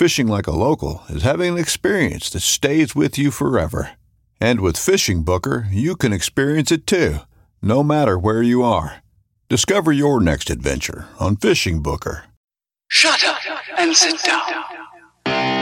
Fishing like a local is having an experience that stays with you forever. And with Fishing Booker, you can experience it too, no matter where you are. Discover your next adventure on Fishing Booker. Shut up and sit down.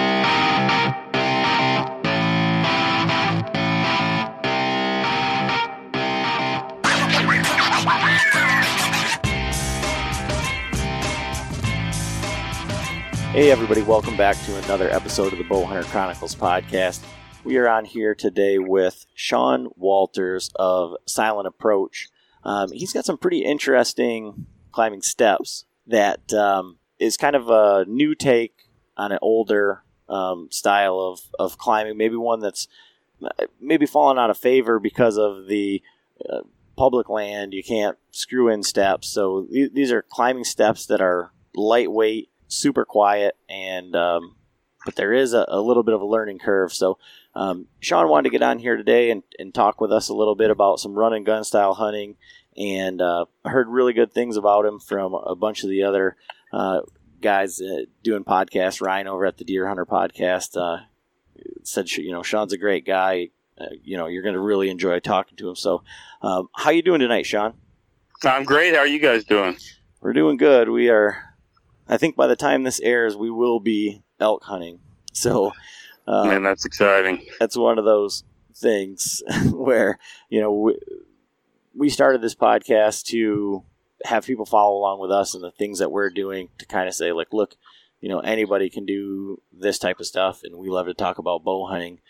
Hey, everybody, welcome back to another episode of the Bowhunter Chronicles podcast. We are on here today with Shawn Walters of Silent Approach. Um, he's got some pretty interesting climbing steps that um, is kind of a new take on an older um, style of, of climbing, maybe one that's uh, maybe fallen out of favor because of the uh, public land. You can't screw in steps. So th- these are climbing steps that are lightweight super quiet, and um, but there is a, a, little bit of a learning curve. So um, Shawn wanted to get on here today and, and talk with us a little bit about some run and gun style hunting, and uh, heard really good things about him from a bunch of the other uh, guys uh, doing podcasts. Ryan over at the Deer Hunter podcast uh, said, you know, Shawn's a great guy. Uh, you know, you're going to really enjoy talking to him. So, um, how you doing tonight, Shawn? I'm great. How are you guys doing? We're doing good. We are I think by the time this airs, we will be elk hunting. So, um, man, that's exciting. That's one of those things where you know we, we started this podcast to have people follow along with us and the things that we're doing to kind of say like, look, you know, anybody can do this type of stuff, and we love to talk about bow hunting.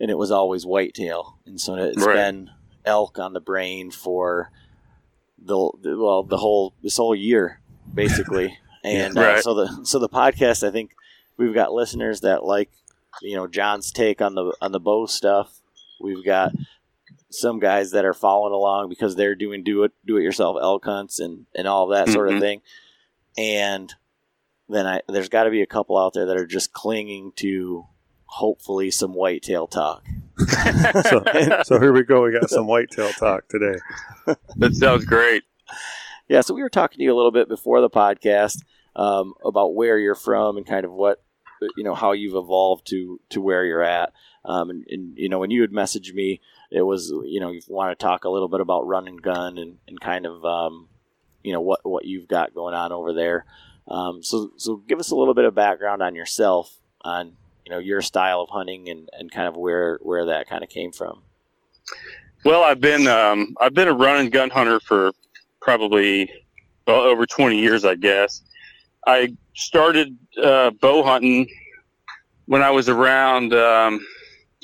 And it was always whitetail, and so it's right. been elk on the brain for the well the whole this whole year basically. And right. uh, so the so the podcast, I think we've got listeners that like you know John's take on the on the bow stuff. We've got some guys that are following along because they're doing do it do it yourself elk hunts and and all that sort mm-hmm. of thing. And then I there's got to be a couple out there that are just clinging to hopefully some whitetail talk. so, so here we go. We got some whitetail talk today. that sounds great. Yeah, so we were talking to you a little bit before the podcast um, about where you're from and kind of what you know how you've evolved to to where you're at. Um, and, and, you know when you had messaged me, it was you know you want to talk a little bit about run and gun and, and kind of um, you know what what you've got going on over there. Um, so so give us a little bit of background on yourself on you know your style of hunting and, and kind of where where that kind of came from. Well, I've been um, I've been a run and gun hunter for probably well, over 20 years, I guess. I started uh, bow hunting when I was around um,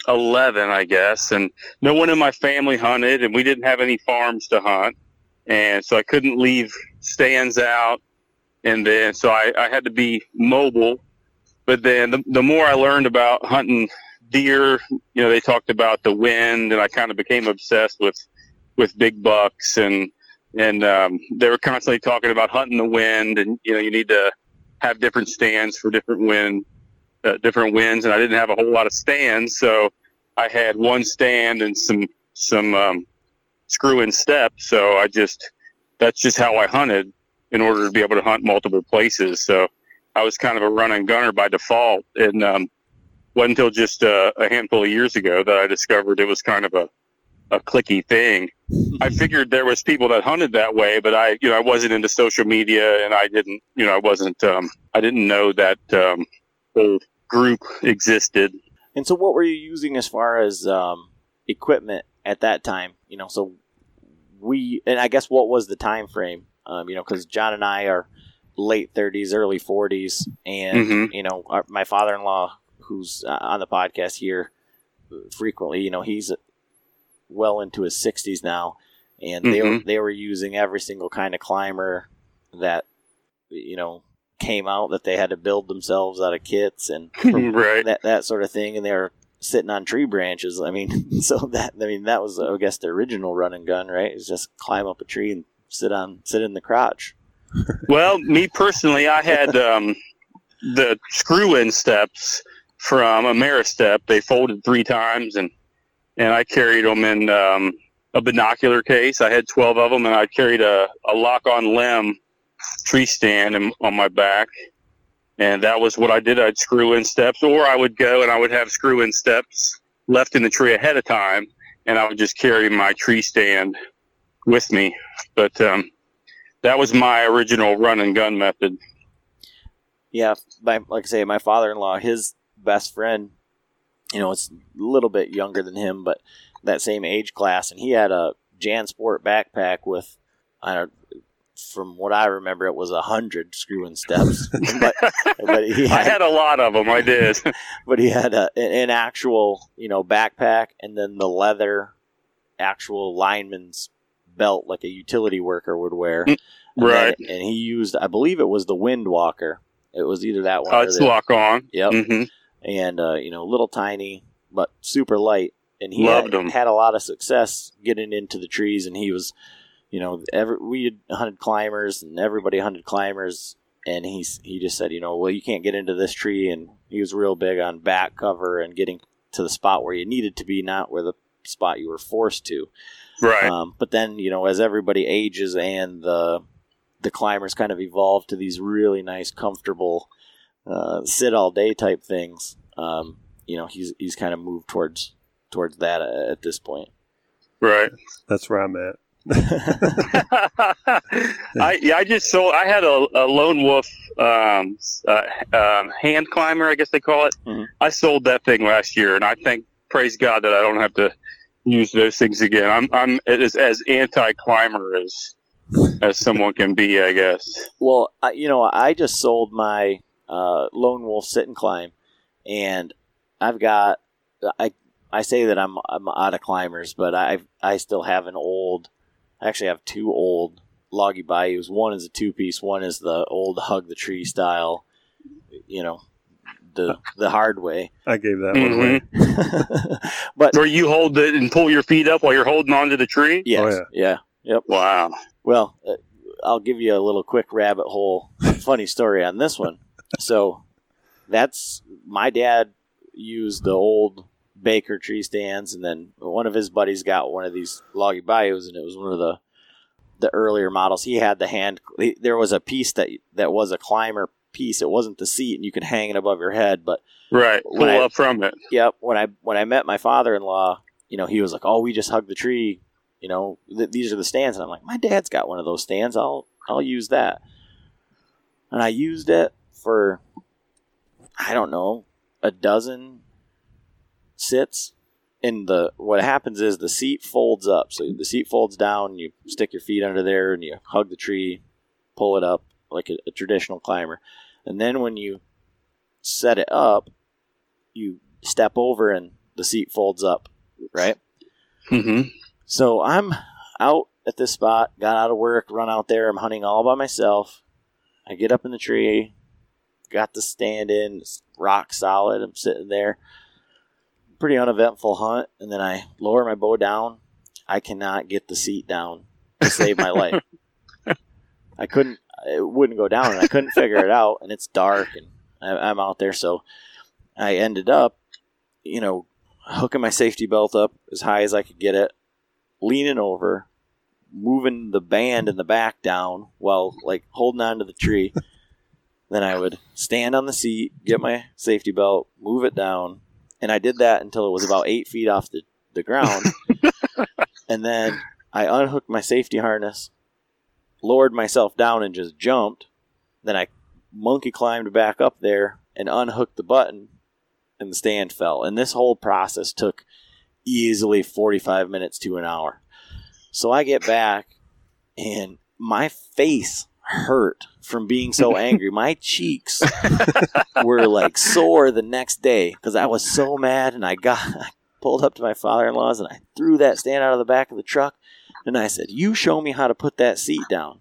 11, I guess, and no one in my family hunted, and we didn't have any farms to hunt, and so I couldn't leave stands out, and then so I, I had to be mobile. But then the, the more I learned about hunting deer, you know, they talked about the wind, and I kind of became obsessed with with big bucks and and um, they were constantly talking about hunting the wind, and you know you need to have different stands for different wind, uh, different winds, and I didn't have a whole lot of stands, so I had one stand and some some um, screw in steps. So I just that's just how I hunted in order to be able to hunt multiple places. So I was kind of a run and gunner by default, and um, wasn't until just uh, a handful of years ago that I discovered it was kind of a a clicky thing. I figured there was people that hunted that way, but I, you know, I wasn't into social media and I didn't, you know, I wasn't, um, I didn't know that, um, whole group existed. And so, what were you using as far as um, equipment at that time? You know, so we, and I guess what was the time frame? Um, you know, because John and I are late thirties, early forties, and Mhm. you know, our, my father-in-law, who's uh, on the podcast here frequently, you know, he's well into his sixties now, and they were they were using every single kind of climber that you know came out that they had to build themselves out of kits and right. that that sort of thing, and they were sitting on tree branches. I mean, so that I mean that was I guess the original run and gun, right? Is just climb up a tree and sit on sit in the crotch. Well, me personally, I had um, the screw in steps from Ameristep. They folded three times, and and I carried them in um, a binocular case. I had twelve of them, and I carried a, a lock on limb tree stand in, on my back. And that was what I did. I'd screw in steps, or I would go and I would have screw in steps left in the tree ahead of time, and I would just carry my tree stand with me. But um, that was my original run and gun method. Yeah, my like I say, my father in law, his best friend, you know, it's a little bit younger than him, but that same age class, and he had a JanSport backpack with, I don't. From what I remember, it was a hundred screwing steps, but but he I had, had a lot of them. I did. but he had a, an actual you know backpack and then the leather actual lineman's belt like a utility worker would wear Mm, And right. and he used i believe it was the windwalker it was either that one Uh, or it's the, lock on. yep hmm and uh, you know little tiny but super light. And he had, had a lot of success getting into the trees and he was you know every we had hunted climbers and everybody hunted climbers. And he's he just said you know well you can't get into this tree. And he was real big on back cover and getting to the spot where you needed to be not where the spot you were forced to. Right. um, but then you know, as everybody ages and the the climbers kind of evolve to these really nice, comfortable uh, sit all day type things. Um, you know, he's he's kind of moved towards towards that at this point. right. That's where I'm at. I yeah, I just sold. I had a, a lone wolf um, uh, um, hand climber, I guess they call it. Mhm. I sold that thing last year, and I thank praise God that I don't have to use those things again. I'm I'm as, as anti climber as as someone can be, I guess. Well, I, you know, I just sold my uh, lone wolf sit and climb, and I've got I I say that I'm I'm out of climbers, but I I still have an old. I actually have two old loggy bayous. One is a two piece. One is the old hug the tree style. You know, the the hard way. I gave that one away. but Where you hold it and pull your feet up while you're holding onto the tree. yes, Oh, yeah, yep. Wow. Well, uh, I'll give you a little quick rabbit hole funny story on this one. So that's my dad used the old Baker tree stands, and then one of his buddies got one of these loggy bayous, and it was one of the the earlier models. He had the hand. There was a piece that that was a climber piece. It wasn't the seat, and you could hang it above your head. But Right. Pull I- up from it. yep, when I when I met my father in law, you know, he was like, "Oh, we just hugged the tree." You know, th- these are the stands, and I'm like, "My dad's got one of those stands. I'll I'll use that." And I used it for I don't know a dozen sits. And the what happens is the seat folds up. So the seat folds down. You stick your feet under there, and you hug the tree, pull it up like a, a traditional climber. And then when you set it up, you step over and the seat folds up, right? hmm So I'm out at this spot, got out of work, run out there. I'm hunting all by myself. I get up in the tree, got the stand in, it's rock solid. I'm sitting there. Pretty uneventful hunt. And then I lower my bow down. I cannot get the seat down to save my life. I couldn't, it wouldn't go down, and I couldn't figure it out. And it's dark, and I, I'm out there. So I ended up, you know, hooking my safety belt up as high as I could get it, leaning over, moving the band in the back down while like holding on to the tree. Then I would stand on the seat, get my safety belt, move it down, and I did that until it was about eight feet off the, the ground. and then I unhooked my safety harness, lowered myself down, and just jumped. Then I monkey climbed back up there and unhooked the button, and the stand fell. And this whole process took easily 45 minutes to an hour. So I get back, and my face hurt from being so angry. My cheeks were like sore the next day because I was so mad, and I got I pulled up to my father-in-law's and I threw that stand out of the back of the truck, and I said, "You show me how to put that seat down."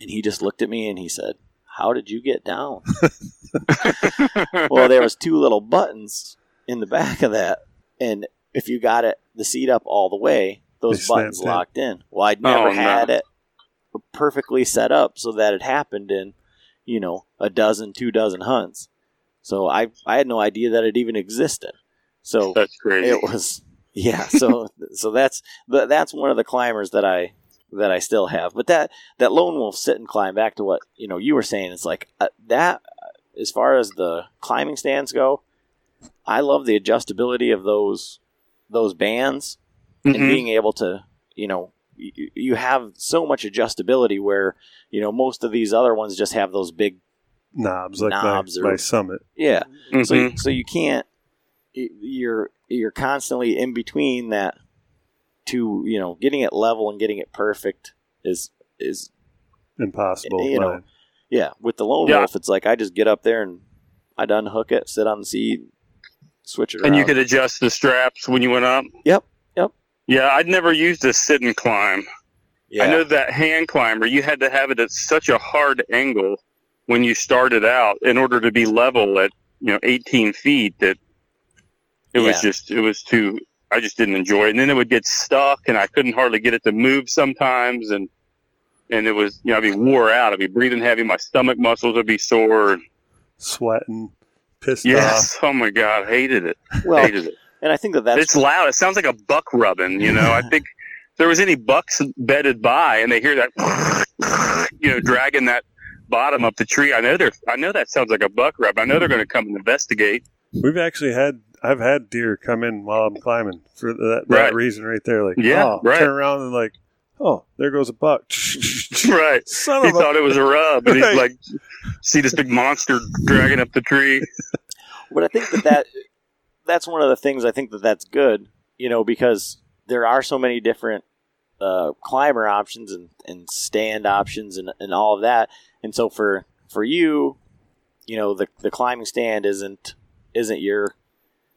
And he just looked at me and he said, "How did you get down?" well, there was two little buttons in the back of that, and if you got it the seat up all the way, those They buttons snapped in. locked in. Well, I'd never Oh, no. had it perfectly set up so that it happened in, you know, a dozen, two dozen hunts. So I I had no idea that it even existed. So That's crazy. it was yeah. So so that's that's one of the climbers that I that I still have. But that that lone wolf sit and climb back to what you know you were saying. It's like uh, that as far as the climbing stands go. I love the adjustability of those those bands and Mhm. being able to you know you, you have so much adjustability where you know most of these other ones just have those big knobs like Knobs my, or- my summit. yeah so Mhm. so you can't you're you're constantly in between that to you know getting it level and getting it perfect is is Impossible. You know, yeah with the lone Yeah. wolf it's like I just get up there and I'd unhook it sit on the seat switch it around and you could adjust the straps when you went up. Yep, yep. Yeah, I'd never used a sit and climb. yeah I know that hand climber, you had to have it at such a hard angle when you started out in order to be level at you know 18 feet that it was just it was too. I just didn't enjoy it, and then it would get stuck, and I couldn't hardly get it to move sometimes, and and it was you know I'd be wore out. I'd be breathing heavy. My stomach muscles would be sore. Sweating, pissed Yes. Oh my god, hated it. well hated it. And I think that that's it's loud. It sounds like a buck rubbing. You know, I think if there was any bucks bedded by, and they hear that, you know, dragging that bottom up the tree. I know they're. I know that sounds like a buck rub. I know they're going to come and investigate. We've actually had I've had deer come in while I'm climbing for that, that Right. reason right there. Like, Yeah, oh, right. turn around and like, oh, there goes a buck. Right. Son He of a thought it was a rub, and Right. he's like, see this big monster dragging up the tree. But I think that, that that's one of the things I think that that's good, you know, because there are so many different uh, climber options and, and stand options and, and all of that. And so for for you, you know, the the climbing stand isn't isn't your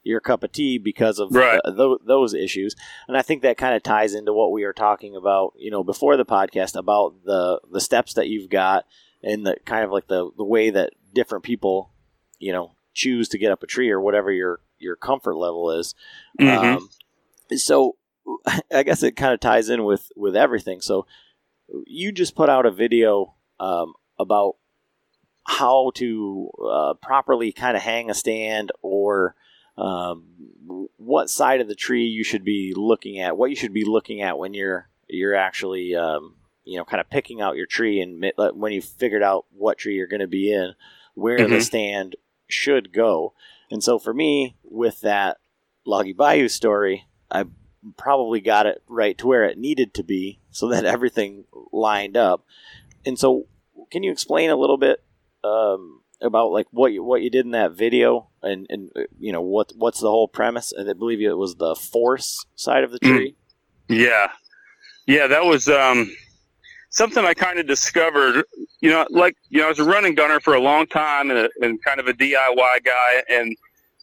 your cup of tea because of Right. uh, tho- those issues. And I think that kind of ties into what we were talking about, you know, before the podcast about the the steps that you've got and the kind of like the the way that different people, you know, choose to get up a tree or whatever your your comfort level is. Mhm. Um, so I guess it kind of ties in with with everything. So you just put out a video um, about how to uh, properly kind of hang a stand or um, what side of the tree you should be looking at, what you should be looking at when you're you're actually um, you know kind of picking out your tree and mi- when you figured out what tree you're going to be in, where the Mhm. stand should go. And so for me, with that Loggy Bayou story, I probably got it right to where it needed to be so that everything lined up. And so, can you explain a little bit um, about like what you, what you did in that video and and uh, you know what what's the whole premise? And I believe it was the force side of the Mm. tree. Yeah, yeah, that was um, something I kind of discovered. You know, like you know, I was a running gunner for a long time and, a, and kind of a DIY guy, and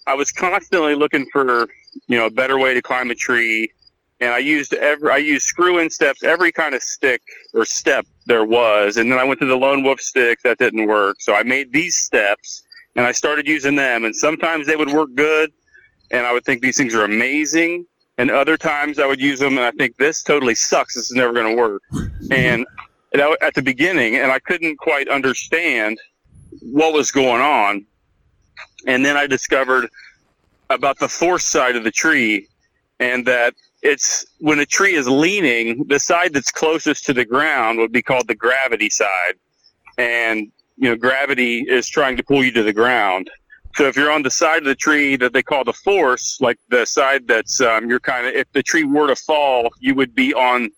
I was constantly looking for you know a better way to climb a tree. And I used every I used screw in steps, every kind of stick or step there was, and then I went to the lone wolf stick that didn't work. So I made these steps and I started using them, and sometimes they would work good, and I would think these things are amazing and other times I would use them and I think this totally sucks. This is never going to work. And that, at the beginning, and I couldn't quite understand what was going on. And then I discovered about the force side of the tree and that it's when a tree is leaning, the side that's closest to the ground would be called the gravity side. And, you know, gravity is trying to pull you to the ground. So if you're on the side of the tree that they call the force, like the side that's, um, you're kind of, if the tree were to fall, you would be on,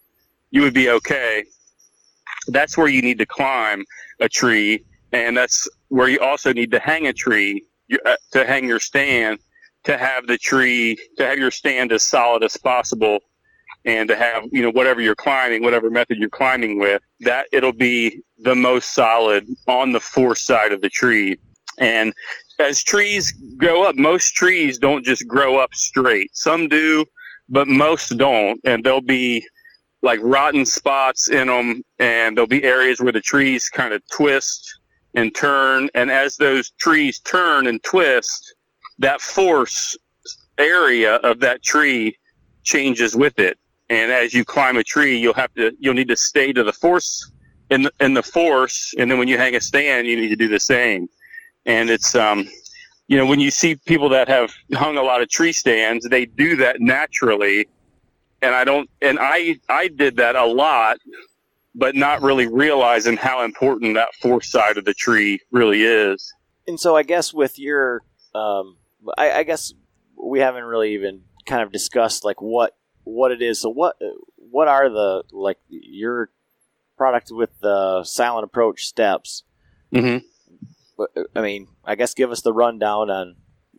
you would be okay. That's where you need to climb a tree. And that's where you also need to hang a tree uh, to hang your stand to have the tree to have your stand as solid as possible and to have you know whatever you're climbing whatever method you're climbing with that it'll be the most solid on the force side of the tree and as trees grow up most trees don't just grow up straight some do but most don't and there'll be like rotten spots in them and there'll be areas where the trees kind of twist and turn and as those trees turn and twist that force area of that tree changes with it. And as you climb a tree, you'll have to you'll need to stay to the force in the, in the force, and then when you hang a stand, you need to do the same. And it's um, you know, when you see people that have hung a lot of tree stands, they do that naturally. And I don't, and I I did that a lot, but not really realizing how important that fourth side of the tree really is. And so I guess with your, um, I, I guess we haven't really even kind of discussed like what what it is. So what what are the like your product with the silent approach steps? Mm-hmm. But, I mean, I guess give us the rundown on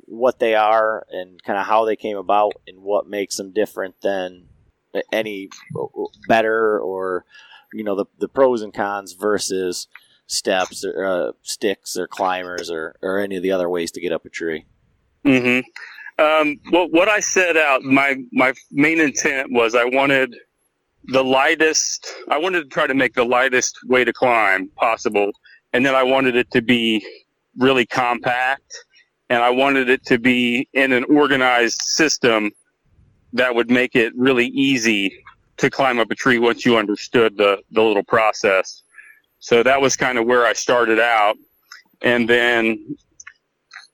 what they are and kind of how they came about and what makes them different than any better or you know the the pros and cons versus steps or uh, sticks or climbers or, or any of the other ways to get up a tree. Mm hmm Um, well, what I set out, my my main intent was I wanted the lightest. I wanted to try to make the lightest way to climb possible, and then I wanted it to be really compact, and I wanted it to be in an organized system that would make it really easy to climb up a tree once you understood the the little process. So that was kind of where I started out, and then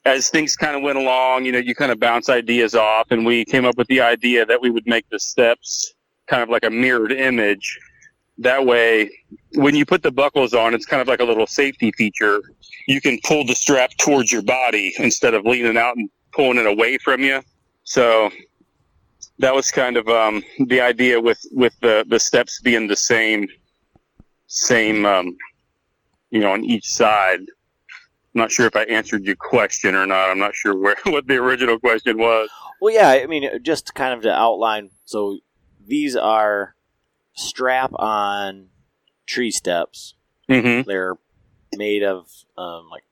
as things kind of went along, you know, you kind of bounce ideas off, and we came up with the idea that we would make the steps kind of like a mirrored image. That way, when you put the buckles on, it's kind of like a little safety feature. You can pull the strap towards your body instead of leaning out and pulling it away from you. So that was kind of um, the idea with with the the steps being the same same um, you know on each side. I'm not sure if I answered your question or not. I'm not sure where what the original question was. Well, yeah, I mean, just kind of to outline. So these are strap on tree steps. Mm-hmm. They're made of um, like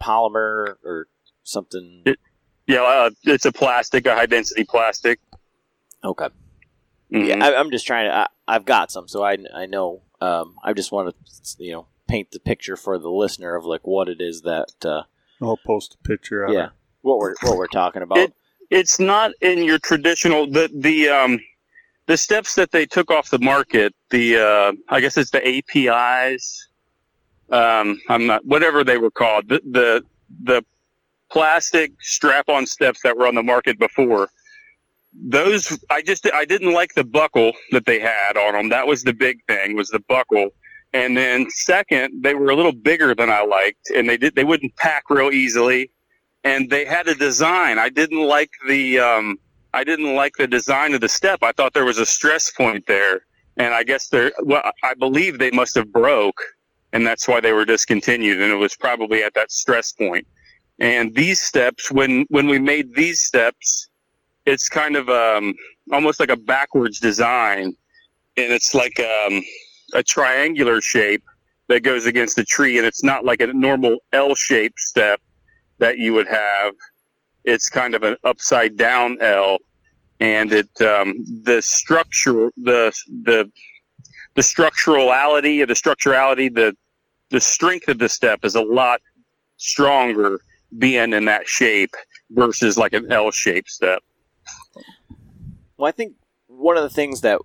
polymer or something. It- Yeah, uh, it's a plastic, a high density plastic. Okay. Mhm. Yeah, I, I'm just trying to. I, I've got some, so I I know. Um, I just want to you know paint the picture for the listener of like what it is that uh, I'll post a picture. On yeah it. what we're what we're talking about. It- it's not in your traditional the the um the steps that they took off the market the uh i guess it's the apis um i'm not whatever they were called the the, the plastic strap on steps that were on the market before those i just i didn't like the buckle that they had on them that was the big thing was the buckle. And then second they were a little bigger than i liked and they did they wouldn't pack real easily. And they had a design. I didn't like the um, I didn't like the design of the step. I thought there was a stress point there, and I guess there. Well, I believe they must have broke, and that's why they were discontinued. And it was probably at that stress point. And these steps, when when we made these steps, it's kind of um, almost like a backwards design, and it's like um, a triangular shape that goes against the tree, and it's not like a normal L-shaped step that you would have. It's kind of an upside down L, and it um, the structure the the the structurality of the structurality the the strength of the step is a lot stronger being in that shape versus like an L shaped step. Well, I think one of the things that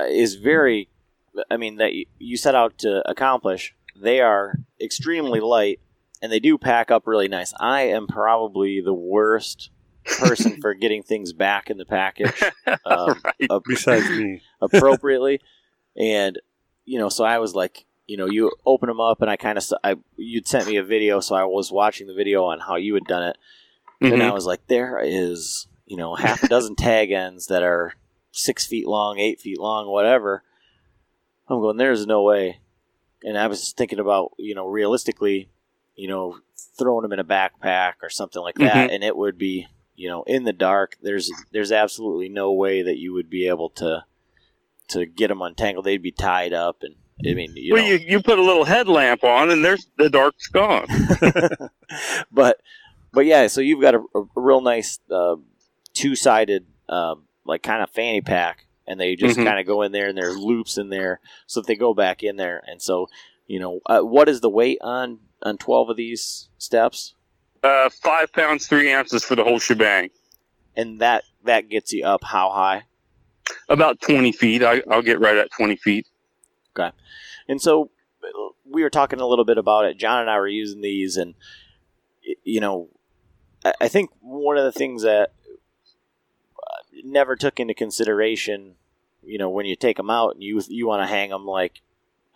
is very, I mean, that you set out to accomplish, they are extremely light and they do pack up really nice. I am probably the worst person for getting things back in the package um, Right. ap- Besides me, appropriately, and you know, so I was like, you know, you open them up, and I kind of, I you'd sent me a video, so I was watching the video on how you had done it, and I Mhm. was like, there is, you know, half a dozen tag ends that are six feet long, eight feet long, whatever. I'm going, there's no way. And I was thinking about, you know, realistically, you know, throwing them in a backpack or something like that, and it would be, you know, in the dark. There's, there's absolutely no way that you would be able to, to get them untangled. They'd be tied up, and I mean, you well, know, you, you put a little headlamp on, and there's the dark's gone. but but yeah, so you've got a, a real nice uh, two sided um, like kind of fanny pack, and they just Mhm. kind of go in there, and there's loops in there, so if they go back in there, and so you know uh, what is the weight on on twelve of these steps, Uh, five pounds, three ounces for the whole shebang. and that that gets you up how high? About 20 feet. I, I'll get right at 20 feet. Okay. And so we were talking a little bit about it. John and I were using these, and you know, I- I think one of the things that uh, never took into consideration, you know, when you take them out and you you want to hang them like,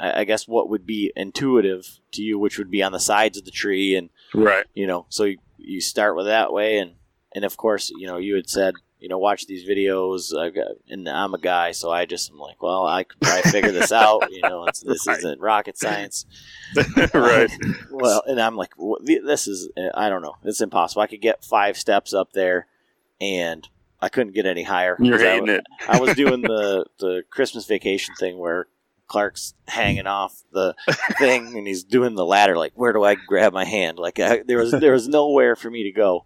I I guess what would be intuitive to you, which would be on the sides of the tree, and Right. you know, so you, you start with that way, and and of course, you know, you had said. You know, watch these videos, I got, and I'm a guy, so I just am like, well, I could probably figure this out. You know, this Right. isn't rocket science. right. Well, and I'm like, this is, I don't know, it's impossible. I could get five steps up there, and I couldn't get any higher. You're 'Cause I, it. I was doing the the Christmas vacation thing where Clark's hanging off the thing and he's doing the ladder. Like, where do I grab my hand? Like, I, there was there was nowhere for me to go.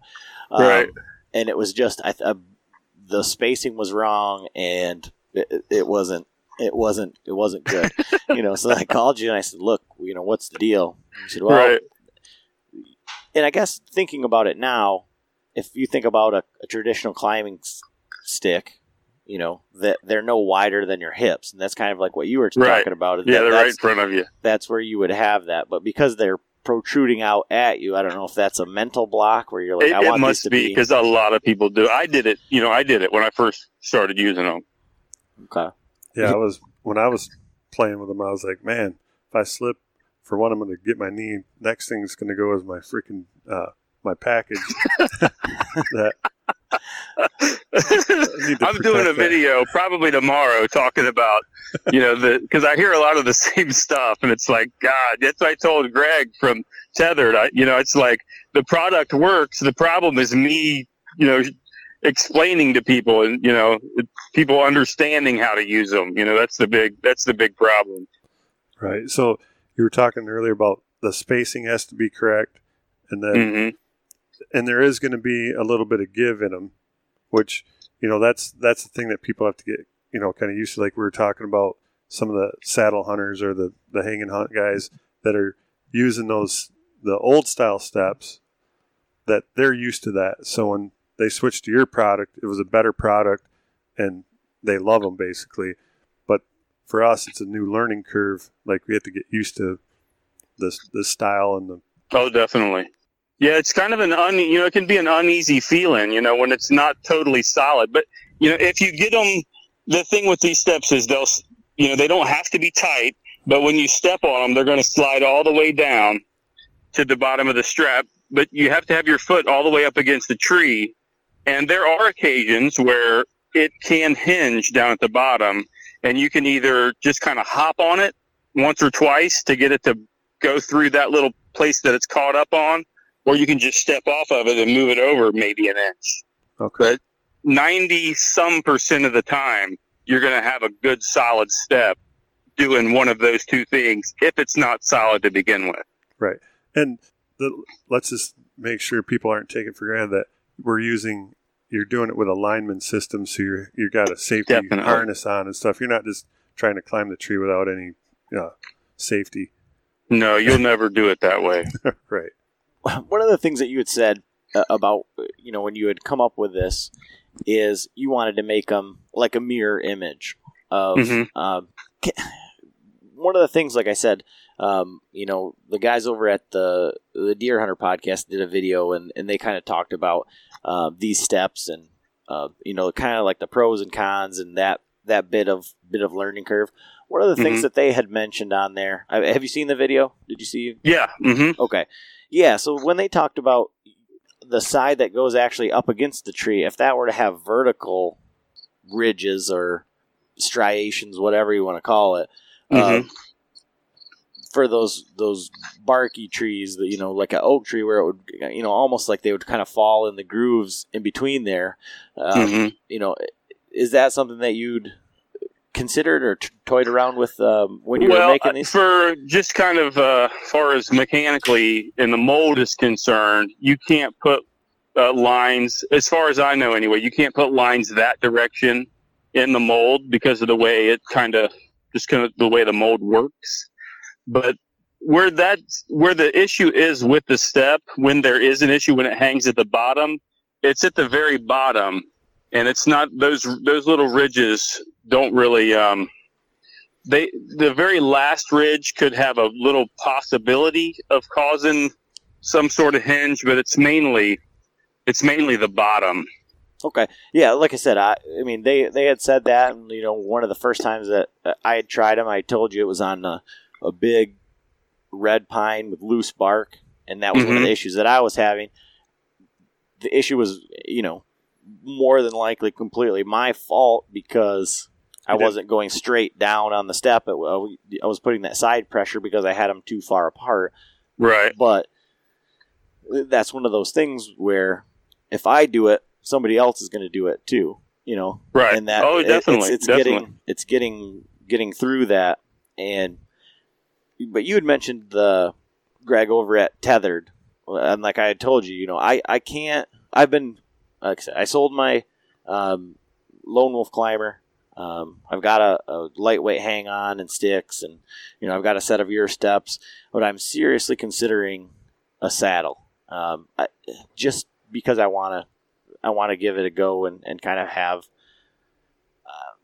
Um, Right. And it was just I, I, the spacing was wrong, and it, it wasn't it wasn't it wasn't good. you know, so I called you and I said, "Look, you know, what's the deal?" You said, "Well," right. and I guess thinking about it now, if you think about a, a traditional climbing s- stick, you know that they're no wider than your hips, and that's kind of like what you were Right. talking about. Yeah, that- they're right in front of you. that's where you would have that, but because they're protruding out at you, I don't know if that's a mental block where you're like, It, I it want must to be be. because a lot of people do. I did it. You know, I did it when I first started using them. okay. yeah, I was when I was playing with them. I was like, man, if I slip for one, I'm going to get my knee. Next thing's going to go is my freaking uh, my package. that need to I'm doing a protect that. video probably tomorrow talking about, you know, the because I hear a lot of the same stuff, and it's like, God, that's what I told Greg from Tethered. I, you know, it's like the product works. The problem is me, you know, explaining to people, and you know, people understanding how to use them. You know, that's the big that's the big problem. right. So you were talking earlier about the spacing has to be correct, and then hmm and there is going to be a little bit of give in them, which you know that's that's the thing that people have to get you know kind of used to. Like we were talking about some of the saddle hunters or the the hang and hunt guys that are using those the old style steps that they're used to that. So when they switched to your product, it was a better product, and they love them basically. But for us, it's a new learning curve. Like we have to get used to this this style and the Oh, definitely. Yeah, it's kind of an un, you know, it can be an uneasy feeling, you know, when it's not totally solid. But you know, if you get them, the thing with these steps is they'll, you know, they don't have to be tight, but when you step on them, they're going to slide all the way down to the bottom of the strap. But you have to have your foot all the way up against the tree, and there are occasions where it can hinge down at the bottom, and you can either just kind of hop on it once or twice to get it to go through that little place that it's caught up on, or you can just step off of it and move it over maybe an inch. okay. But 90 some percent of the time, you're going to have a good solid step doing one of those two things if it's not solid to begin with. Right. And the, let's just make sure people aren't taking for granted that we're using, you're doing it with a lineman system. So you're, you got a safety Definitely. harness on and stuff. You're not just trying to climb the tree without any uh, safety. No, you'll never do it that way. right. one of the things that you had said uh, about you know when you had come up with this is you wanted to make them like a mirror image of Mhm. um, one of the things like i said um, you know, the guys over at the the Deer Hunter podcast did a video and, and they kind of talked about uh, these steps and uh, you know, kind of like the pros and cons and that that bit of bit of learning curve. What are the things Mhm. that they had mentioned on there? Uh, Have you seen the video? Did you see? Yeah. hmm Okay. Yeah, so when they talked about the side that goes actually up against the tree, if that were to have vertical ridges or striations, whatever you want to call it, uh, for those those barky trees that you know, like an oak tree, where it would you know almost like they would kind of fall in the grooves in between there. Uh, hmm You know, is that something that you'd considered or t- toyed around with um, when you well, were making these? for just kind of uh, far as mechanically and the mold is concerned, you can't put uh, lines. As far as I know, anyway, you can't put lines that direction in the mold because of the way it kind of just kind of the way the mold works. But where that where the issue is with the step, when there is an issue when it hangs at the bottom, it's at the very bottom, and it's not those those little ridges don't really um, they the very last ridge could have a little possibility of causing some sort of hinge, but it's mainly it's mainly the bottom. Okay. Yeah, like I said, I I mean they they had said that, and you know one of the first times that that I had tried them, I told you it was on a, a big red pine with loose bark, and that was one of the issues that I was having. The issue was, you know, more than likely completely my fault because I wasn't going straight down on the step. It, I was putting that side pressure because I had them too far apart. Right. But that's one of those things where if I do it, somebody else is going to do it too. You know, Right. and that oh, definitely. it's, it's definitely. getting it's getting getting through that. And but you had mentioned the Greg over at Tethered, and like I had told you, you know, I I can't. I've been like I said, I sold my um, Lone Wolf Climber. Um, I've got a, a lightweight hang on and sticks, and you know I've got a set of ear steps. But I'm seriously considering a saddle, um, I, just because I want to. I want to give it a go and, and kind of have, uh,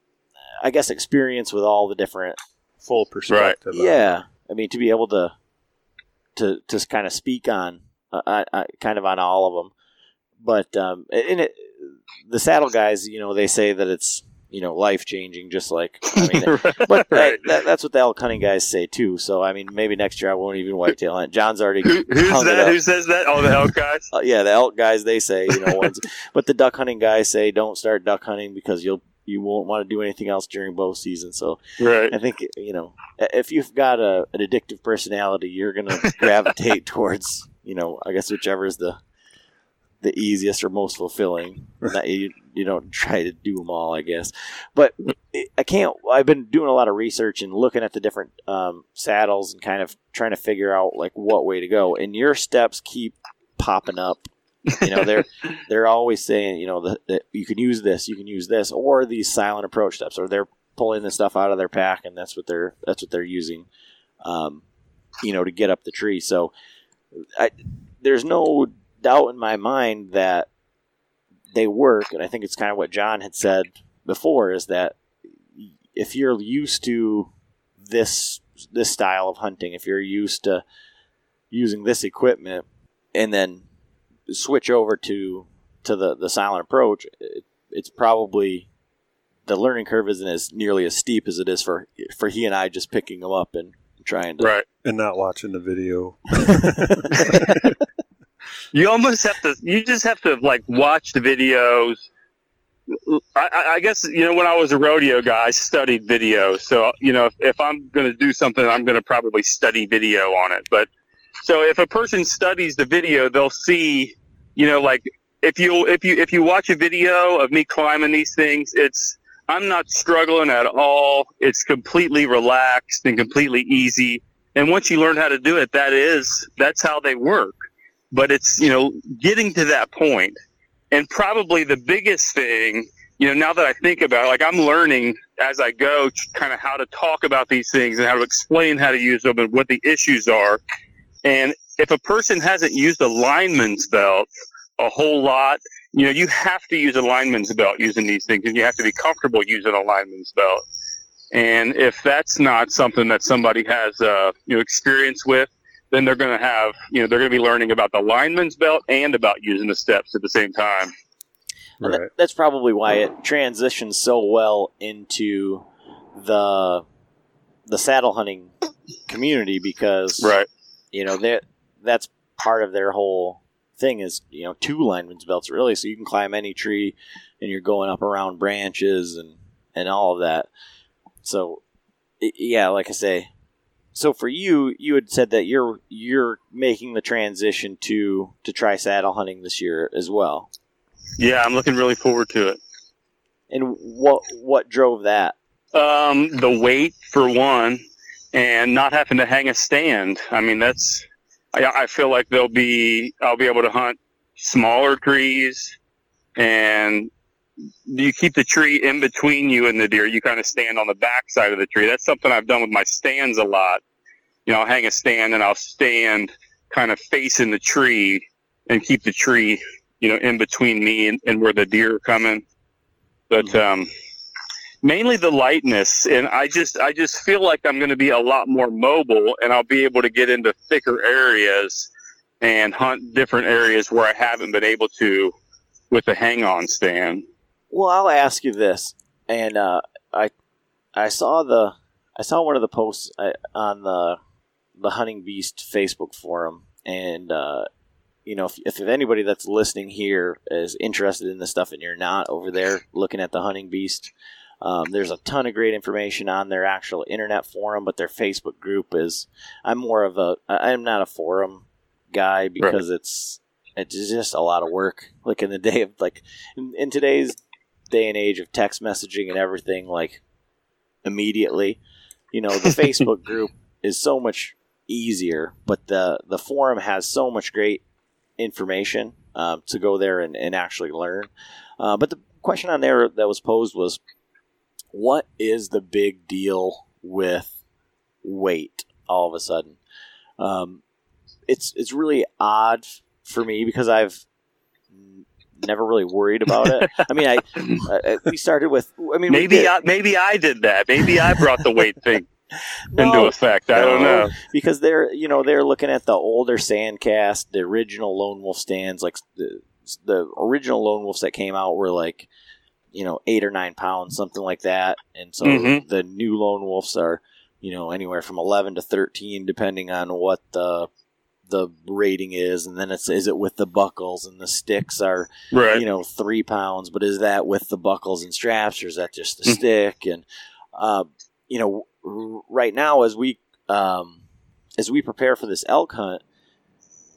I guess, experience with all the different. Full perspective. on it. Yeah, I mean to be able to, to to kind of speak on, uh, I, I, kind of on all of them, but um, in it, the saddle guys, you know, they say that it's you know life changing, just like I mean, but Right. that, that's what the elk hunting guys say too. So I mean, maybe next year I won't even whitetail hunt. John's already Who, who's that? Who says that? Oh, the elk guys. Uh, yeah, the elk guys they say you know, ones, but the duck hunting guys say don't start duck hunting because you'll you won't want to do anything else during bow season. So Right. I think you know if you've got a, an addictive personality, you're gonna gravitate towards you know I guess whichever is the the easiest or most fulfilling. That you you don't try to do them all, I guess. But I can't. I've been doing a lot of research and looking at the different um, saddles and kind of trying to figure out like what way to go. And your steps keep popping up. You know they're they're always saying you know that that you can use this, you can use this, or these silent approach steps, or they're pulling the stuff out of their pack and that's what they're that's what they're using. Um, you know to get up the tree. So I, there's no doubt in my mind that they work, and I think it's kind of what John had said before is that if you're used to this this style of hunting, if you're used to using this equipment, and then switch over to to the the silent approach, it, it's probably the learning curve isn't as nearly as steep as it is for for he and I just picking them up and trying to Right. And not watching the video. You almost have to. You just have to like watch the videos. I, I guess you know when I was a rodeo guy, I studied video. So you know if, if I'm going to do something, I'm going to probably study video on it. But so if a person studies the video, they'll see. You know, like if you if you if you watch a video of me climbing these things, it's I'm not struggling at all. It's completely relaxed and completely easy. And once you learn how to do it, that is that's how they work but it's you know getting to that point and probably the biggest thing you know now that i think about it like i'm learning as i go kind of how to talk about these things and how to explain how to use them and what the issues are. And if a person hasn't used a lineman's belt a whole lot you know you have to use a lineman's belt using these things and you have to be comfortable using a lineman's belt. And if that's not something that somebody has uh, you know experience with, then they're going to have you know they're going to be learning about the lineman's belt and about using the steps at the same time. And that- that's probably why it transitions so well into the the saddle hunting community because Right. you know that that's part of their whole thing is you know two lineman's belts really so you can climb any tree and you're going up around branches and and all of that so yeah like i say so for you you had said that you're you're making the transition to to try saddle hunting this year as well Yeah, I'm looking really forward to it. and what what drove that Um, the weight for one, and not having to hang a stand. I mean, that's. I, I feel like there'll be. I'll be able to hunt smaller trees, and you keep the tree in between you and the deer. You kind of stand on the back side of the tree. That's something I've done with my stands a lot. You know, I'll hang a stand and I'll stand kind of facing the tree and keep the tree, you know, in between me and, and where the deer are coming. But um, mainly the lightness and i just i just feel like i'm going to be a lot more mobile and i'll be able to get into thicker areas and hunt different areas where i haven't been able to with the hang on stand Well, I'll ask you this, and uh, I I saw the I saw one of the posts uh, on the the Hunting Beast Facebook forum, and uh, you know if, if anybody that's listening here is interested in this stuff, and you're not over there looking at the Hunting Beast, um, there's a ton of great information on their actual internet forum, but their Facebook group is. I'm more of a. I'm not a forum guy because it's it's just a lot of work. Like in the day of like in, in today's day and age of text messaging and everything, like immediately, you know, the Facebook group is so much easier, but the the forum has so much great information um, to go there and, and actually learn. Uh, but the question on there that was posed was, what is the big deal with weight all of a sudden? Um, it's it's really odd for me because I've never really worried about it. I mean, I uh, we started with. I mean, maybe I, maybe i did that maybe i brought the weight thing into effect i don't know because they're you know they're looking at the older sandcast, the original lone wolf stands, like the the original lone wolves that came out were like you know eight or nine pounds, something like that, and so Mhm. the new lone wolves are you know anywhere from eleven to thirteen, depending on what the the rating is, and then it's is it with the buckles and the sticks are right you know three pounds but is that with the buckles and straps or is that just the Mhm. stick and uh, you know r- right now as we um, as we prepare for this elk hunt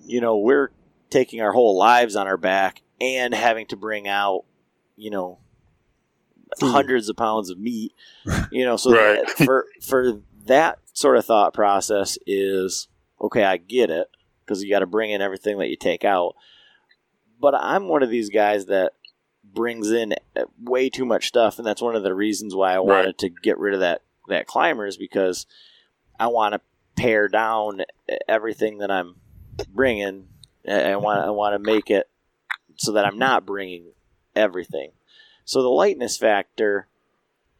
you know we're taking our whole lives on our back and having to bring out you know Food. hundreds of pounds of meat you know so Right. that- for for that sort of thought process is okay i get it because you got to bring in everything that you take out. But i'm one of these guys that brings in uh, way too much stuff and that's one of the reasons why i wanted to get rid of that that climber is because i want to pare down uh, everything that i'm bringing. I want i want to make it so that i'm not bringing everything. So the lightness factor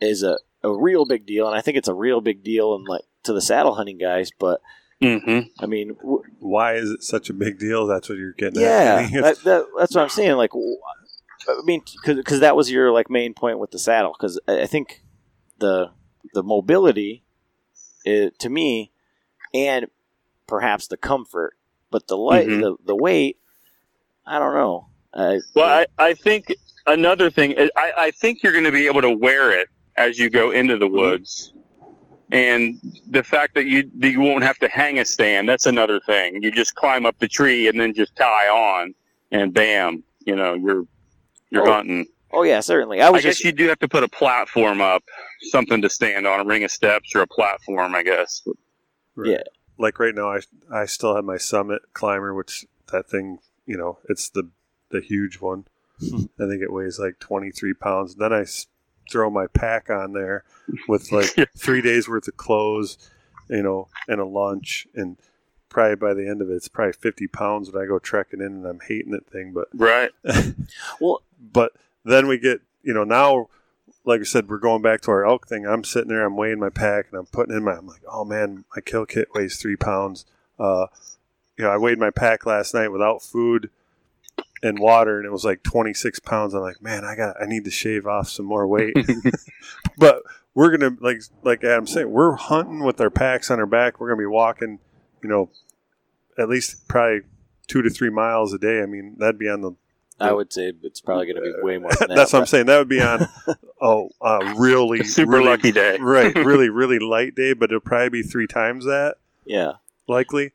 is a, a real big deal and i think it's a real big deal in like to the saddle hunting guys but hmm i mean w- Why is it such a big deal? That's what you're getting yeah, at. that, that, that's what I'm saying. Like, w- I mean, because that was your like main point with the saddle. Because I I think the the mobility, is, to me, and perhaps the comfort, but the light, Mhm. the the weight, I don't know. I, Well, I, I think another thing, I, I think you're going to be able to wear it as you go into the woods. And the fact that you that you won't have to hang a stand, that's another thing. You just climb up the tree and then just tie on and bam, you know, you're you're Oh, hunting. oh yeah, certainly. I I was guess just you do have to put a platform up, something to stand on, a ring of steps or a platform, I guess. Right. Yeah. Like right now, I I still have my Summit climber, which that thing, you know, it's the the huge one. Hmm. I think it weighs like 23 pounds. Then I s- throw my pack on there with like three days worth of clothes, you know, and a lunch. And probably by the end of it, it's probably 50 pounds when I go trekking in and I'm hating that thing. But Right. well, but then we get, you know, now like I said, we're going back to our elk thing. I'm sitting there, I'm weighing my pack, and I'm putting in my. I'm like, oh man, my kill kit weighs three pounds. Uh, you know, I weighed my pack last night without food and water, and it was like 26 pounds. I'm like, man, I got, I need to shave off some more weight. but we're gonna like, like Adam saying we're hunting with our packs on our back. We're gonna be walking, you know, at least probably two to three miles a day. I mean, that'd be on the I would say it's probably going to be way more than that. That's what I'm saying. That would be on oh a really A super really, lucky day. right? Really, really light day, but it'll probably be three times that Yeah. likely.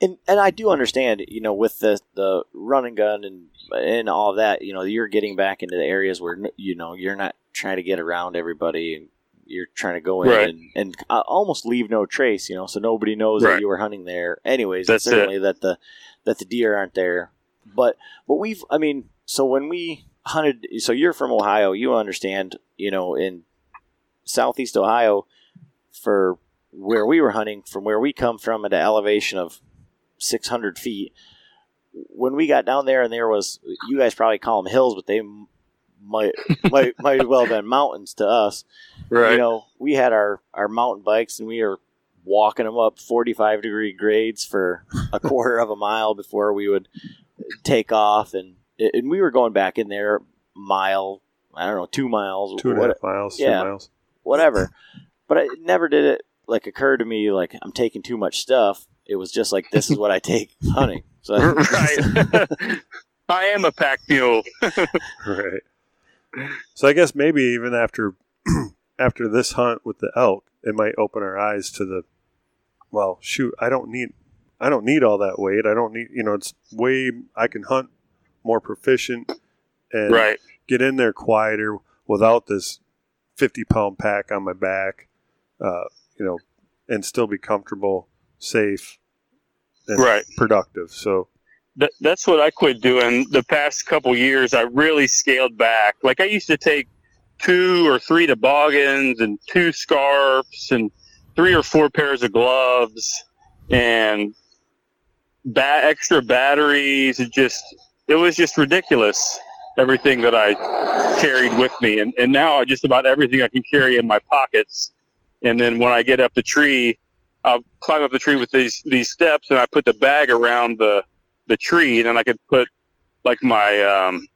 And and I do understand, you know, with the the run and gun and and all that, you know, you're getting back into the areas where you know you're not trying to get around everybody and you're trying to go in Right. and, and uh, almost leave no trace, you know, so nobody knows Right. that you were hunting there. Anyways, That's it. certainly that the that the deer aren't there. But but we've, I mean, so when we hunted, so you're from Ohio, you understand, you know, in southeast Ohio, for where we were hunting, from where we come from at an elevation of 600 feet. When we got down there, and there was, you guys probably call them hills, but they might might might well have been mountains to us. Right. You know, we had our our mountain bikes, and we were walking them up 45 degree grades for a quarter of a mile before we would take off, and and we were going back in there mile, I don't know, two miles, Two and a half miles, yeah. miles. whatever. but it never did it like occur to me like I'm taking too much stuff. It was just like this is what I take hunting. So right. I am a pack mule. Right. So I guess maybe even after after this hunt with the elk, it might open our eyes to the well, shoot, I don't need I don't need all that weight. I don't need you know, it's way I can hunt more proficient and Right. get in there quieter without this fifty pound pack on my back. Uh, you know, and still be comfortable, safe, and Right. productive. So That, that's what I quit doing the past couple years. I really scaled back. Like I used to take two or three toboggans and two scarves and three or four pairs of gloves and ba- extra batteries. It just it was just ridiculous. Everything that I carried with me, and and now just about everything I can carry in my pockets. And then when I get up the tree, I'll climb up the tree with these these steps, and I put the bag around the the tree, and then I could put like my um,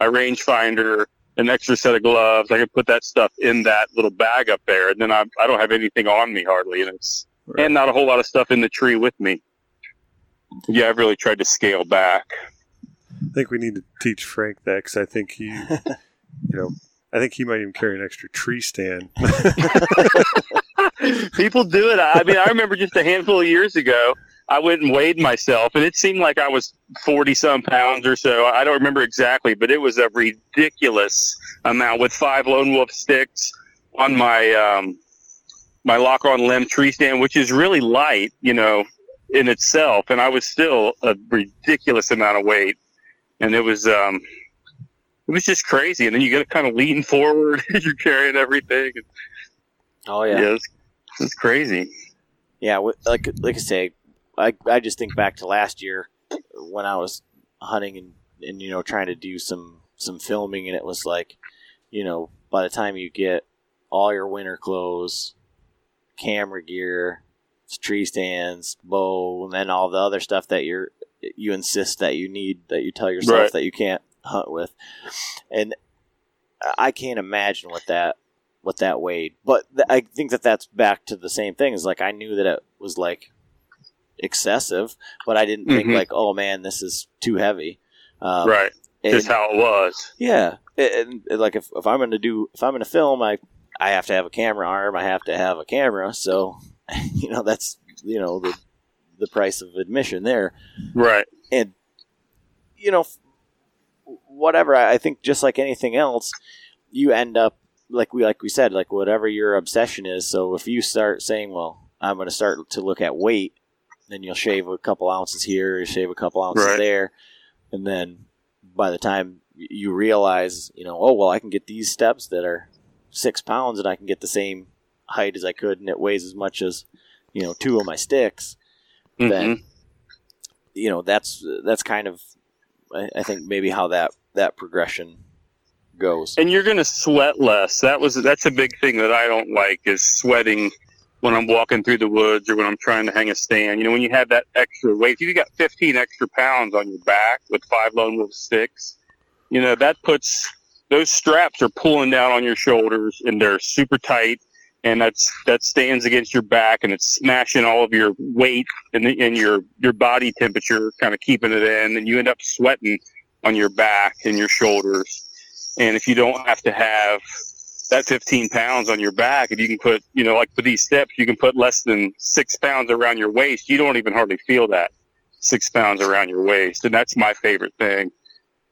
my rangefinder, an extra set of gloves. I could put that stuff in that little bag up there, and then I I don't have anything on me hardly, and it's and not a whole lot of stuff in the tree with me. Yeah, I've really tried to scale back. I think we need to teach Frank that because I think he, you know, I think he might even carry an extra tree stand. People do it. I mean, I remember just a handful of years ago, I went and weighed myself, and it seemed like I was 40 some pounds or so. I don't remember exactly, but it was a ridiculous amount with five lone wolf sticks on my um, my lock on limb tree stand, which is really light, you know, in itself. And I was still a ridiculous amount of weight, and it was um, it was just crazy. And then you get to kind of lean forward as you're carrying everything. Oh Yeah, yeah, crazy. yeah. Like like I say, I I just think back to last year when I was hunting and and you know trying to do some some filming, and it was like, you know, by the time you get all your winter clothes, camera gear, tree stands, bow, and then all the other stuff that you're you insist that you need that you tell yourself Right. that you can't hunt with, and I can't imagine what that what that weighed. But th- I think that that's back to the same thing. Is like I knew that it was like excessive, but I didn't think Mhm. like, oh man, this is too heavy. Um, right. and- Just how it was. yeah, and, and, like if, if I'm going to do if I'm going to film, I I have to have a camera arm. I have to have a camera. So you know that's you know the the price of admission there, Right. and you know whatever. I think just like anything else, you end up like we like we said like whatever your obsession is. So if you start saying, well, I'm going to start to look at weight, then you'll shave a couple ounces here, you shave a couple ounces Right. there, and then by the time you realize, you know, oh well, I can get these steps that are six pounds, and I can get the same height as I could, and it weighs as much as you know two of my sticks. Mhm. Then you know that's that's kind of I, I think maybe how that that progression goes. and you're going to sweat less. That was that's a big thing that I don't like is sweating when I'm walking through the woods or when I'm trying to hang a stand. You know, when you have that extra weight, if you got 15 extra pounds on your back with five lone wolf sticks, you know that puts those straps are pulling down on your shoulders and they're super tight. And that's that stands against your back, and it's smashing all of your weight and, the, and your your body temperature, kind of keeping it in, and you end up sweating on your back and your shoulders. And if you don't have to have that 15 pounds on your back, if you can put, you know, like for these steps, you can put less than six pounds around your waist. You don't even hardly feel that six pounds around your waist. And that's my favorite thing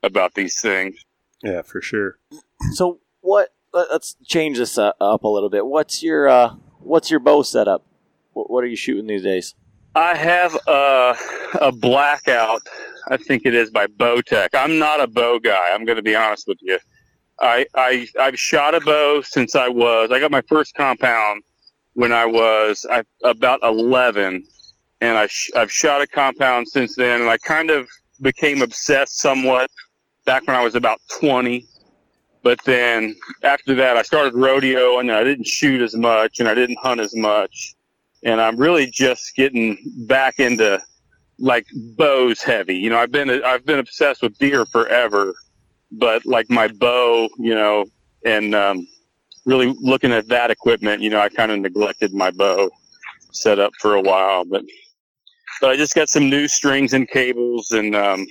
about these things. Yeah, for sure. So what? let- Let's change this uh, up a little bit. What's your uh, What's your bow setup? What, what are you shooting these days? I have a, a blackout. I think it is by Bowtech. I'm not a bow guy. I'm going to be honest with you. I, I I've shot a bow since I was. I got my first compound when I was I, about 11, and I sh- I've shot a compound since then. And I kind of became obsessed somewhat back when I was about 20. But then after that, I started rodeo, and I didn't shoot as much, and I didn't hunt as much and I'm really just getting back into like bows heavy. You know, I've been I've been obsessed with deer forever, but like my bow, you know, and um, really looking at that equipment, you know, I kind of neglected my bow setup for a while, but but I just got some new strings and cables, and um,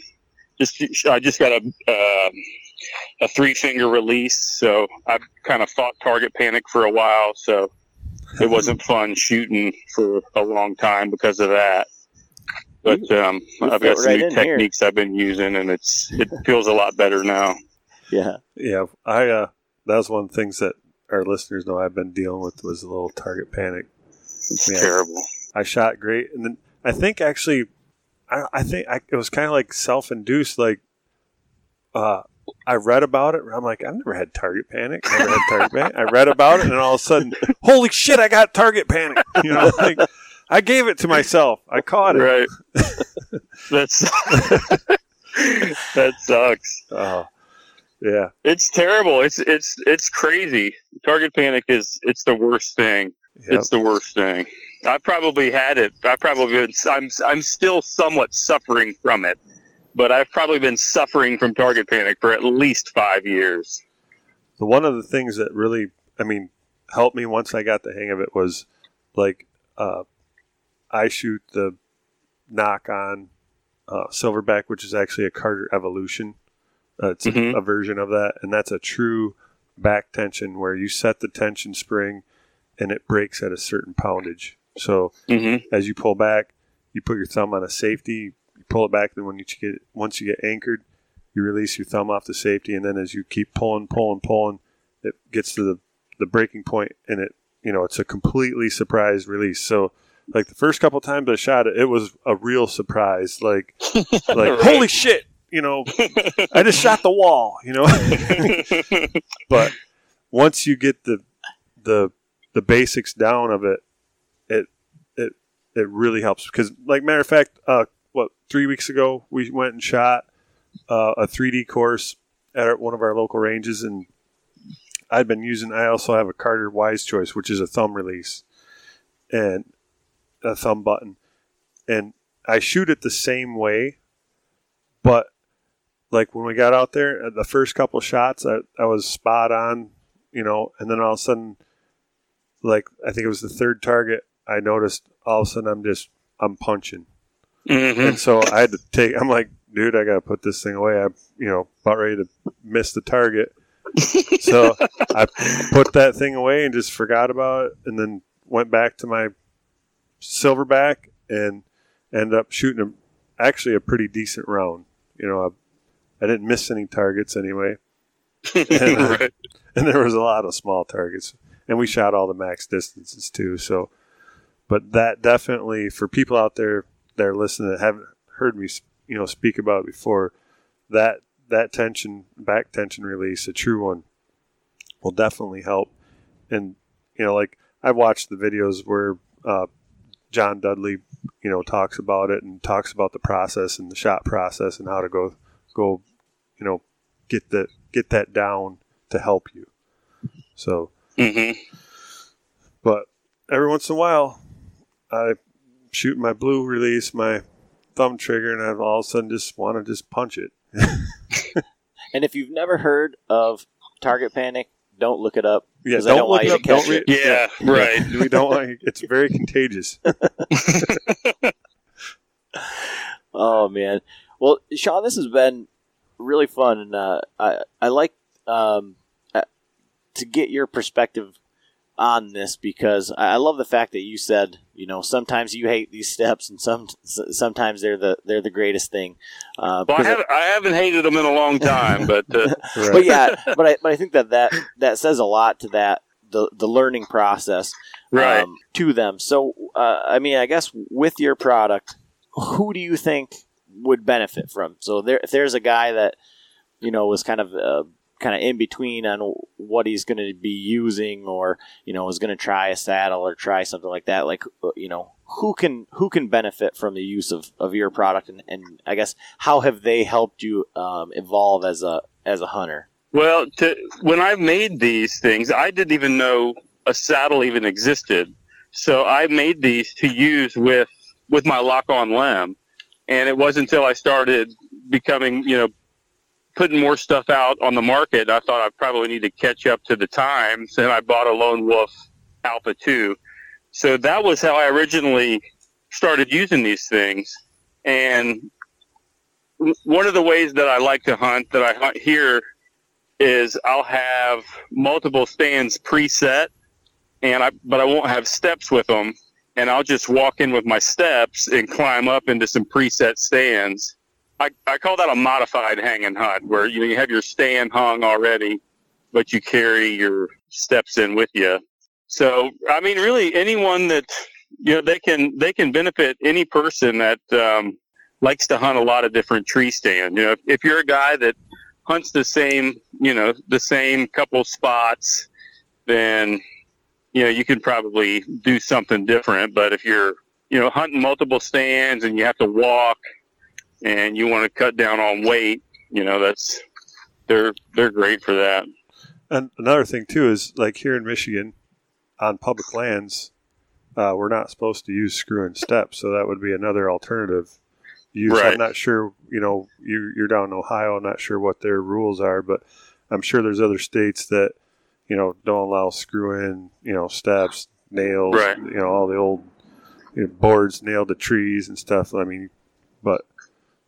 just I just got a uh, a three finger release, so I've kind of fought target panic for a while, so it wasn't fun shooting for a long time because of that. But um, I've got some right new in here. techniques I've been using, and it's it feels a lot better now. Yeah. Yeah, I uh, that was one of the things that our listeners know I've been dealing with was a little target panic. It's Yeah. terrible. I shot great, and then I think actually, I, I think I, it was kind of like self-induced. Like, uh, I read about it. I'm like, I've never had target panic. Never had target panic. I read about it, and all of a sudden, holy shit, I got target panic. You know, like I gave it to myself. I caught it. Right. That's that sucks. Oh, yeah, It's terrible. It's it's it's crazy. Target panic is it's the worst thing. yep. It's the worst thing. I probably had it. I probably I'm I'm still somewhat suffering from it, but I've probably been suffering from target panic for at least five years. the one of the things that really i mean helped me once i got the hang of it was like uh, i shoot the Nock On uh, silverback which is actually a carter evolution uh, it's a- Mhm. a, version of that and that's a true back tension where you set the tension spring and it breaks at a certain poundage so hmm as you pull back you put your thumb on a safety pull it back then when you get once you get anchored you release your thumb off the safety and then as you keep pulling pulling pulling it gets to the the breaking point and it you know it's a completely surprise release. So like the first couple times i shot it it was a real surprise. Like like Right. holy shit you know i just shot the wall you know? But once you get the the the basics down of it, it it it really helps. Because, like matter of fact, uh, what three weeks ago we went and shot uh, a 3D course at our, one of our local ranges, and I'd been using. I also have a Carter Wise Choice, which is a thumb release and a thumb button, and I shoot it the same way, but like when we got out there, uh, the first couple shots, I, I was spot on, you know, and then all of a sudden, like I think it was the third target, I noticed all of a sudden I'm just I'm punching, hmm and so I had to take. I'm like, dude, I gotta put this thing away. I'm you know, about ready to miss the target, so I put that thing away and just forgot about it, and then went back to my silverback and ended up shooting a, actually a pretty decent round. You know, I, I didn't miss any targets anyway, right. and there was a lot of small targets, and we shot all the max distances too. So, but that definitely for people out there that are listening that haven't heard me, you know, speak about it before, that that tension, back tension release, a true one, will definitely help. And you know, like I've watched the videos where uh, John Dudley, you know, talks about it and talks about the process and the shot process and how to go go, you know, get the get that down to help you. So, hmm but every once in a while, I shoot my blue release, my thumb trigger, and I all of a sudden just want to just punch it. And if you've never heard of target panic, don't look it up. Yeah, 'Cause I don't want look you up. Don't read. Yeah, right. We don't want. It's very contagious. Oh man. Well, Shawn, this has been really fun, and uh, I I like um, uh, to get your perspective on this because I I love the fact that you said you know sometimes you hate these steps and some sometimes they're the they're the greatest thing. Uh, Well, I haven't, I haven't hated them in a long time, but uh, Right. but yeah, but I but I think that that that says a lot to that the the learning process right. um, to them. So, uh, I mean, I guess with your product, who do you think would benefit from? So, there, if there's a guy that you know was kind of uh, kind of in between on what he's going to be using, or you know, is going to try a saddle or try something like that, like uh, you know, who can who can benefit from the use of, of your product, and, and I guess how have they helped you um, evolve as a as a hunter? Well, to, when I made these things, I didn't even know a saddle even existed. So I made these to use with with my lock-on limb and it wasn't until I started becoming, you know, putting more stuff out on the market. I thought I probably need to catch up to the times, and I bought a Lone Wolf Alpha Two. So that was how I originally started using these things, and one of the ways that I like to hunt that I hunt here is I'll have multiple stands preset, and I but I won't have steps with them, and I'll just walk in with my steps and climb up into some preset stands. I, I call that a modified hang and hunt, where you know you have your stand hung already, but you carry your steps in with you. So I mean, really, anyone that you know they can they can benefit any person that um, likes to hunt a lot of different tree stands. You know, if, if you're a guy that hunts the same, you know, the same couple spots, then you know you can probably do something different. But if you're, you know, hunting multiple stands and you have to walk and you want to cut down on weight, you know, that's they're they're great for that. And another thing too is like here in Michigan, on public lands, uh, we're not supposed to use screw and steps, so that would be another alternative use. Right. I'm not sure, you know, you, you're down in Ohio. I'm not sure what their rules are, but I'm sure there's other states that, you know, don't allow screw in, you know, steps, nails, Right. you know, all the old you know, boards nailed to trees and stuff. I mean, but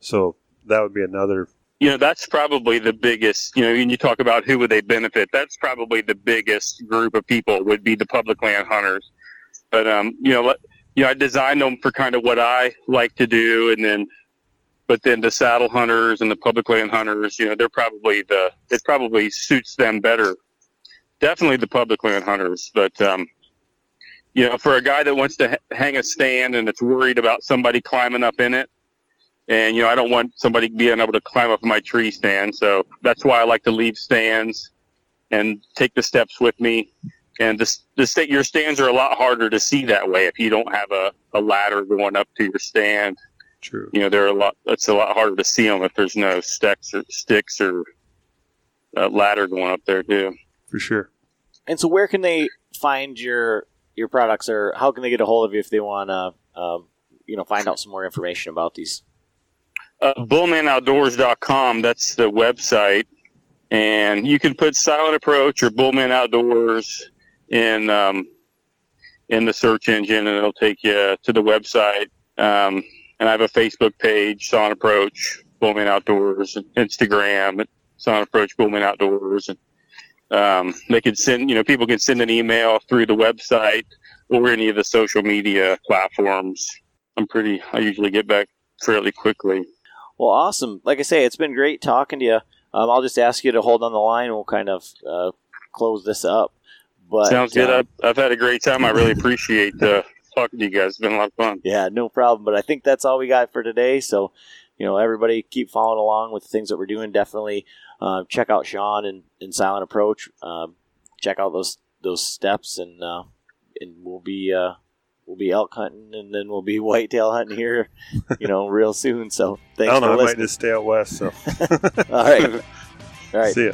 so that would be another. you know that's probably the biggest you know when you talk about who would they benefit that's probably the biggest group of people would be the public land hunters but um you know you know i designed them for kind of what i like to do and then but then the saddle hunters and the public land hunters you know they're probably the it probably suits them better definitely the public land hunters but um you know for a guy that wants to hang a stand and it's worried about somebody climbing up in it and you know I don't want somebody being able to climb up my tree stand, so that's why I like to leave stands and take the steps with me. And the the sta- your stands are a lot harder to see that way if you don't have a, a ladder going up to your stand. True. You know they're a lot. It's a lot harder to see them if there's no sticks or sticks or a ladder going up there too. For sure. And so, where can they find your your products, or how can they get a hold of you if they want to, um, you know, find out some more information about these? Uh, bullmanoutdoors.com that's the website. And you can put silent approach or bullman outdoors in um, in the search engine and it'll take you to the website. Um, and i have a facebook page silent approach bullman outdoors and instagram silent approach bullman outdoors and um, they can send you know people can send an email through the website or any of the social media platforms. I'm pretty i usually get back fairly quickly Well, awesome. Like I say, it's been great talking to you. Um, I'll just ask you to hold on the line. We'll kind of uh, close this up. But Sounds good. um, I've, I've had a great time. I really appreciate uh, talking to you guys. It's been a lot of fun. Yeah, no problem. But I think that's all we got for today. So, you know, everybody keep following along with the things that we're doing. Definitely uh, check out Shawn and, and Silent Approach. Um, check out those those steps, and uh, and we'll be uh, we'll be elk hunting, and then we'll be whitetail hunting here, you know, real soon. So I thanks don't know. for I might listening. just stay out west. So All right. All right. See ya.